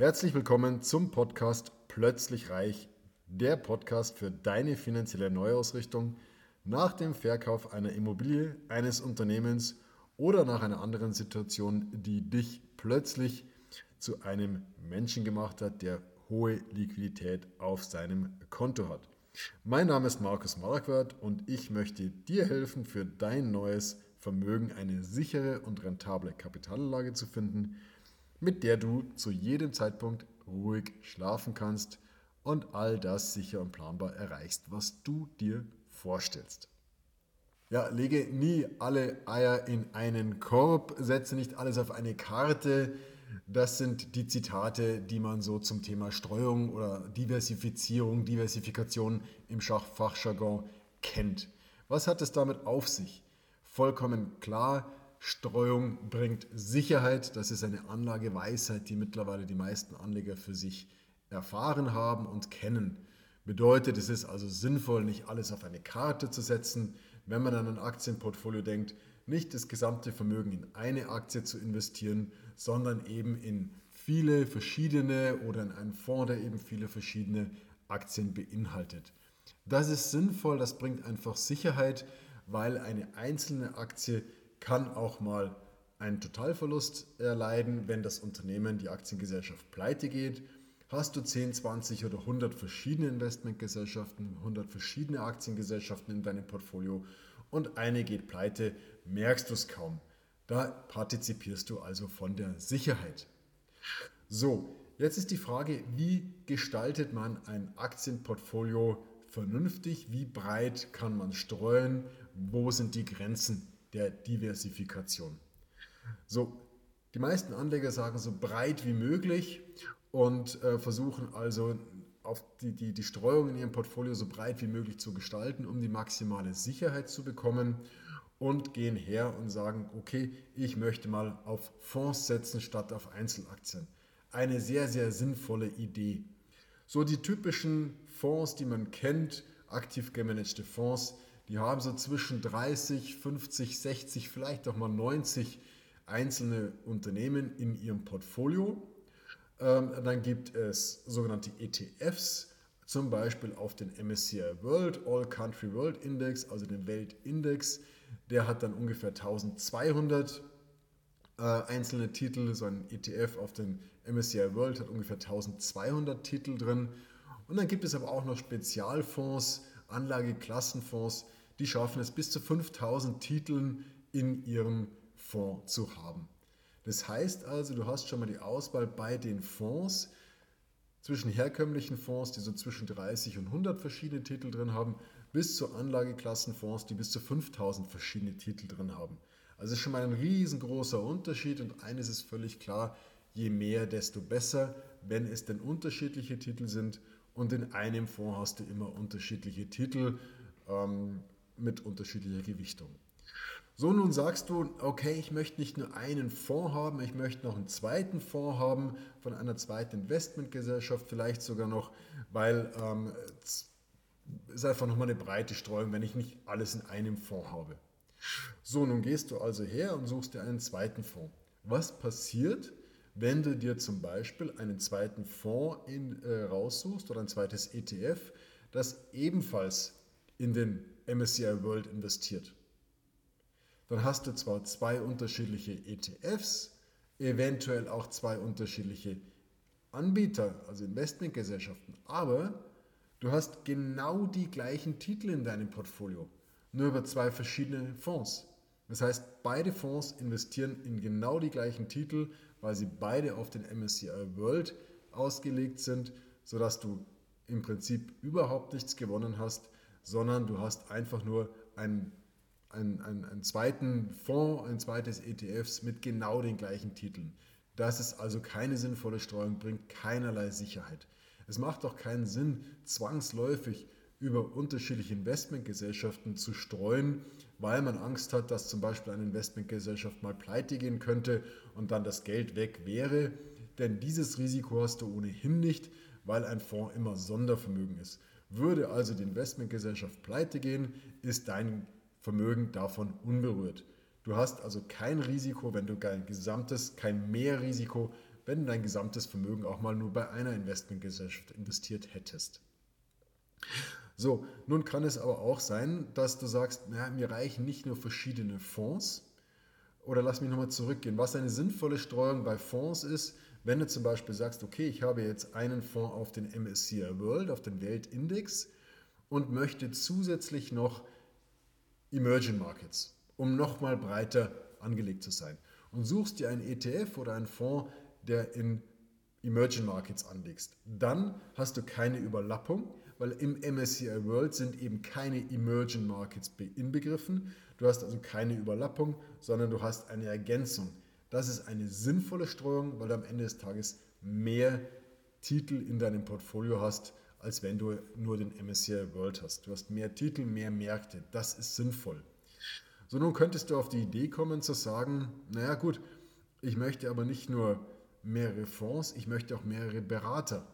Herzlich willkommen zum Podcast Plötzlich Reich, der Podcast für deine finanzielle Neuausrichtung nach dem Verkauf einer Immobilie, eines Unternehmens oder nach einer anderen Situation, die dich plötzlich zu einem Menschen gemacht hat, der hohe Liquidität auf seinem Konto hat. Mein Name ist Markus Marquardt und ich möchte dir helfen, für dein neues Vermögen eine sichere und rentable Kapitalanlage zu finden, mit der du zu jedem Zeitpunkt ruhig schlafen kannst und all das sicher und planbar erreichst, was du dir vorstellst. Ja, lege nie alle Eier in einen Korb, setze nicht alles auf eine Karte. Das sind die Zitate, die man so zum Thema Streuung oder Diversifizierung, Diversifikation im Schachfachjargon kennt. Was hat es damit auf sich? Vollkommen klar, Streuung bringt Sicherheit. Das ist eine Anlageweisheit, die mittlerweile die meisten Anleger für sich erfahren haben und kennen. Bedeutet, es ist also sinnvoll, nicht alles auf eine Karte zu setzen, wenn man an ein Aktienportfolio denkt, nicht das gesamte Vermögen in eine Aktie zu investieren, sondern eben in viele verschiedene oder in einen Fonds, der eben viele verschiedene Aktien beinhaltet. Das ist sinnvoll, das bringt einfach Sicherheit, weil eine einzelne Aktie kann auch mal einen Totalverlust erleiden, wenn das Unternehmen, die Aktiengesellschaft pleite geht. Hast du 10, 20 oder 100 verschiedene Investmentgesellschaften, 100 verschiedene Aktiengesellschaften in deinem Portfolio und eine geht pleite, merkst du es kaum. Da partizipierst du also von der Sicherheit. So, jetzt ist die Frage, wie gestaltet man ein Aktienportfolio vernünftig? Wie breit kann man streuen? Wo sind die Grenzen der Diversifikation? So, die meisten Anleger sagen so breit wie möglich und äh, versuchen also auf die, die, die Streuung in ihrem Portfolio so breit wie möglich zu gestalten, um die maximale Sicherheit zu bekommen und gehen her und sagen, okay, ich möchte mal auf Fonds setzen statt auf Einzelaktien. Eine sehr, sehr sinnvolle Idee. So die typischen Fonds, die man kennt, aktiv gemanagte Fonds, die haben so zwischen 30, 50, 60, vielleicht auch mal 90 einzelne Unternehmen in ihrem Portfolio ähm, dann gibt es sogenannte ETFs, zum Beispiel auf den MSCI World, All Country World Index, also den Weltindex. Der hat dann ungefähr 1200 äh, einzelne Titel. So ein ETF auf den MSCI World hat ungefähr 1200 Titel drin. Und dann gibt es aber auch noch Spezialfonds, Anlageklassenfonds, die schaffen es bis zu 5000 Titeln in ihrem Fonds zu haben. Das heißt also, du hast schon mal die Auswahl bei den Fonds zwischen herkömmlichen Fonds, die so zwischen 30 und 100 verschiedene Titel drin haben, bis zu Anlageklassenfonds, die bis zu 5000 verschiedene Titel drin haben. Also ist schon mal ein riesengroßer Unterschied und eines ist völlig klar, je mehr, desto besser, wenn es denn unterschiedliche Titel sind und in einem Fonds hast du immer unterschiedliche Titel ähm, mit unterschiedlicher Gewichtung. So, nun sagst du, okay, ich möchte nicht nur einen Fonds haben, ich möchte noch einen zweiten Fonds haben von einer zweiten Investmentgesellschaft, vielleicht sogar noch, weil ähm, es ist einfach nochmal eine breite Streuung, wenn ich nicht alles in einem Fonds habe. So, nun gehst du also her und suchst dir einen zweiten Fonds. Was passiert, wenn du dir zum Beispiel einen zweiten Fonds in, äh, raussuchst oder ein zweites ETF, das ebenfalls in den MSCI World investiert? dann hast du zwar zwei unterschiedliche ETFs, eventuell auch zwei unterschiedliche Anbieter, also Investmentgesellschaften, aber du hast genau die gleichen Titel in deinem Portfolio, nur über zwei verschiedene Fonds. Das heißt, beide Fonds investieren in genau die gleichen Titel, weil sie beide auf den MSCI World ausgelegt sind, sodass du im Prinzip überhaupt nichts gewonnen hast, sondern du hast einfach nur einen einen, einen, einen zweiten Fonds, ein zweites ETFs mit genau den gleichen Titeln. Das ist also keine sinnvolle Streuung, bringt keinerlei Sicherheit. Es macht auch keinen Sinn, zwangsläufig über unterschiedliche Investmentgesellschaften zu streuen, weil man Angst hat, dass zum Beispiel eine Investmentgesellschaft mal pleite gehen könnte und dann das Geld weg wäre. Denn dieses Risiko hast du ohnehin nicht, weil ein Fonds immer Sondervermögen ist. Würde also die Investmentgesellschaft pleite gehen, ist dein Vermögen davon unberührt. Du hast also kein Risiko, wenn du dein gesamtes, kein Mehrrisiko, wenn du dein gesamtes Vermögen auch mal nur bei einer Investmentgesellschaft investiert hättest. So, nun kann es aber auch sein, dass du sagst, na, mir reichen nicht nur verschiedene Fonds. Oder lass mich nochmal zurückgehen. Was eine sinnvolle Streuung bei Fonds ist, wenn du zum Beispiel sagst, okay, ich habe jetzt einen Fonds auf den MSCI World, auf den Weltindex und möchte zusätzlich noch Emerging Markets, um nochmal breiter angelegt zu sein. Und suchst dir einen ETF oder einen Fonds, der in Emerging Markets anlegst. Dann hast du keine Überlappung, weil im MSCI World sind eben keine Emerging Markets inbegriffen. Du hast also keine Überlappung, sondern du hast eine Ergänzung. Das ist eine sinnvolle Streuung, weil du am Ende des Tages mehr Titel in deinem Portfolio hast, als wenn du nur den MSCI World hast. Du hast mehr Titel, mehr Märkte. Das ist sinnvoll. So, nun könntest du auf die Idee kommen zu sagen, naja gut, ich möchte aber nicht nur mehrere Fonds, ich möchte auch mehrere Berater.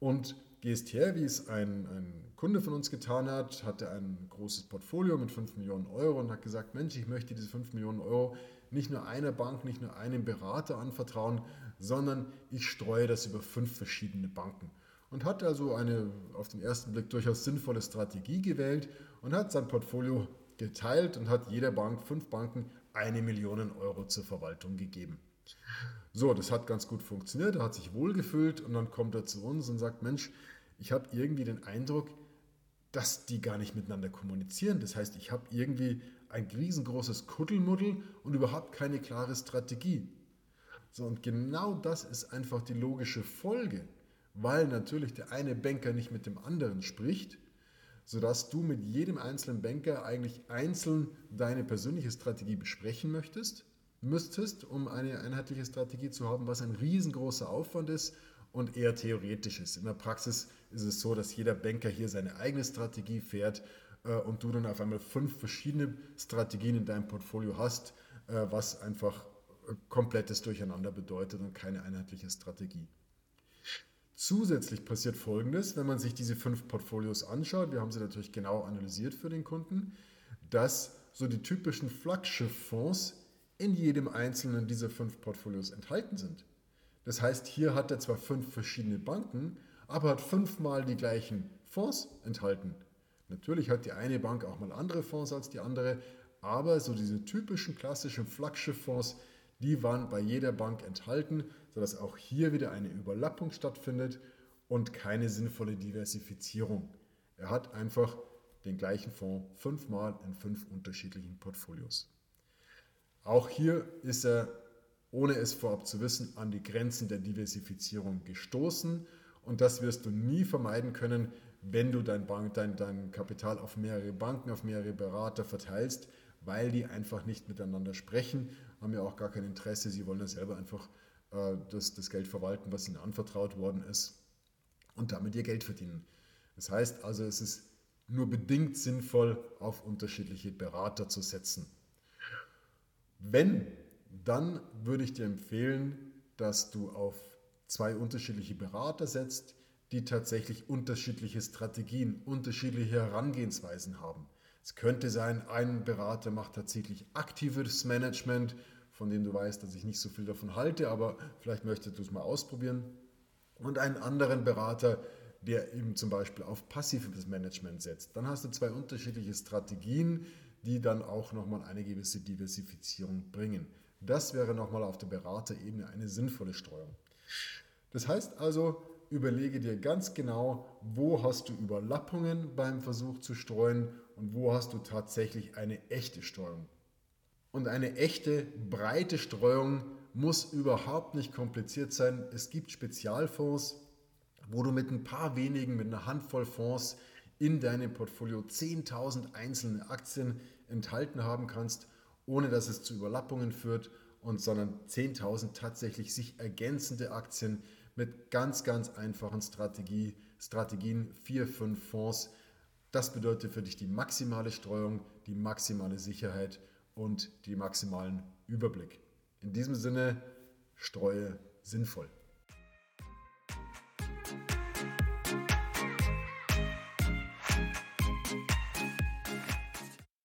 Und gehst her, wie es ein, ein Kunde von uns getan hat, hatte ein großes Portfolio mit 5 Millionen Euro und hat gesagt, Mensch, ich möchte diese 5 Millionen Euro nicht nur einer Bank, nicht nur einem Berater anvertrauen, sondern ich streue das über fünf verschiedene Banken. Und hat also eine auf den ersten Blick durchaus sinnvolle Strategie gewählt und hat sein Portfolio geteilt und hat jeder Bank, fünf Banken, eine Million Euro zur Verwaltung gegeben. So, das hat ganz gut funktioniert, er hat sich wohlgefühlt und dann kommt er zu uns und sagt, Mensch, ich habe irgendwie den Eindruck, dass die gar nicht miteinander kommunizieren. Das heißt, ich habe irgendwie ein riesengroßes Kuddelmuddel und überhaupt keine klare Strategie. So, und genau das ist einfach die logische Folge, weil natürlich der eine Banker nicht mit dem anderen spricht, sodass du mit jedem einzelnen Banker eigentlich einzeln deine persönliche Strategie besprechen möchtest müsstest, um eine einheitliche Strategie zu haben, was ein riesengroßer Aufwand ist und eher theoretisch ist. In der Praxis ist es so, dass jeder Banker hier seine eigene Strategie fährt äh, und du dann auf einmal fünf verschiedene Strategien in deinem Portfolio hast, äh, was einfach äh, komplettes Durcheinander bedeutet und keine einheitliche Strategie. Zusätzlich passiert Folgendes, wenn man sich diese fünf Portfolios anschaut, wir haben sie natürlich genau analysiert für den Kunden, dass so die typischen Flaggschiff-Fonds in jedem einzelnen dieser fünf Portfolios enthalten sind. Das heißt, hier hat er zwar fünf verschiedene Banken, aber hat fünfmal die gleichen Fonds enthalten. Natürlich hat die eine Bank auch mal andere Fonds als die andere, aber so diese typischen klassischen Flaggschiff-Fonds, die waren bei jeder Bank enthalten, sodass auch hier wieder eine Überlappung stattfindet und keine sinnvolle Diversifizierung. Er hat einfach den gleichen Fonds fünfmal in fünf unterschiedlichen Portfolios. Auch hier ist er, ohne es vorab zu wissen, an die Grenzen der Diversifizierung gestoßen und das wirst du nie vermeiden können, wenn du dein, Bank, dein, dein Kapital auf mehrere Banken, auf mehrere Berater verteilst, weil die einfach nicht miteinander sprechen, haben ja auch gar kein Interesse, sie wollen ja selber einfach äh, das, das Geld verwalten, was ihnen anvertraut worden ist und damit ihr Geld verdienen. Das heißt also, es ist nur bedingt sinnvoll, auf unterschiedliche Berater zu setzen. Wenn, dann würde ich dir empfehlen, dass du auf zwei unterschiedliche Berater setzt, die tatsächlich unterschiedliche Strategien, unterschiedliche Herangehensweisen haben. Es könnte sein, ein Berater macht tatsächlich aktives Management, von dem du weißt, dass ich nicht so viel davon halte, aber vielleicht möchtest du es mal ausprobieren. Und einen anderen Berater, der eben zum Beispiel auf passives Management setzt. Dann hast du zwei unterschiedliche Strategien, die dann auch nochmal eine gewisse Diversifizierung bringen. Das wäre nochmal auf der Beraterebene eine sinnvolle Streuung. Das heißt also, überlege dir ganz genau, wo hast du Überlappungen beim Versuch zu streuen und wo hast du tatsächlich eine echte Streuung. Und eine echte, breite Streuung muss überhaupt nicht kompliziert sein. Es gibt Spezialfonds, wo du mit ein paar wenigen, mit einer Handvoll Fonds in deinem Portfolio 10.000 einzelne Aktien enthalten haben kannst, ohne dass es zu Überlappungen führt und sondern 10.000 tatsächlich sich ergänzende Aktien mit ganz, ganz einfachen Strategie, Strategien, vier, fünf Fonds. Das bedeutet für dich die maximale Streuung, die maximale Sicherheit und den maximalen Überblick. In diesem Sinne, streue sinnvoll.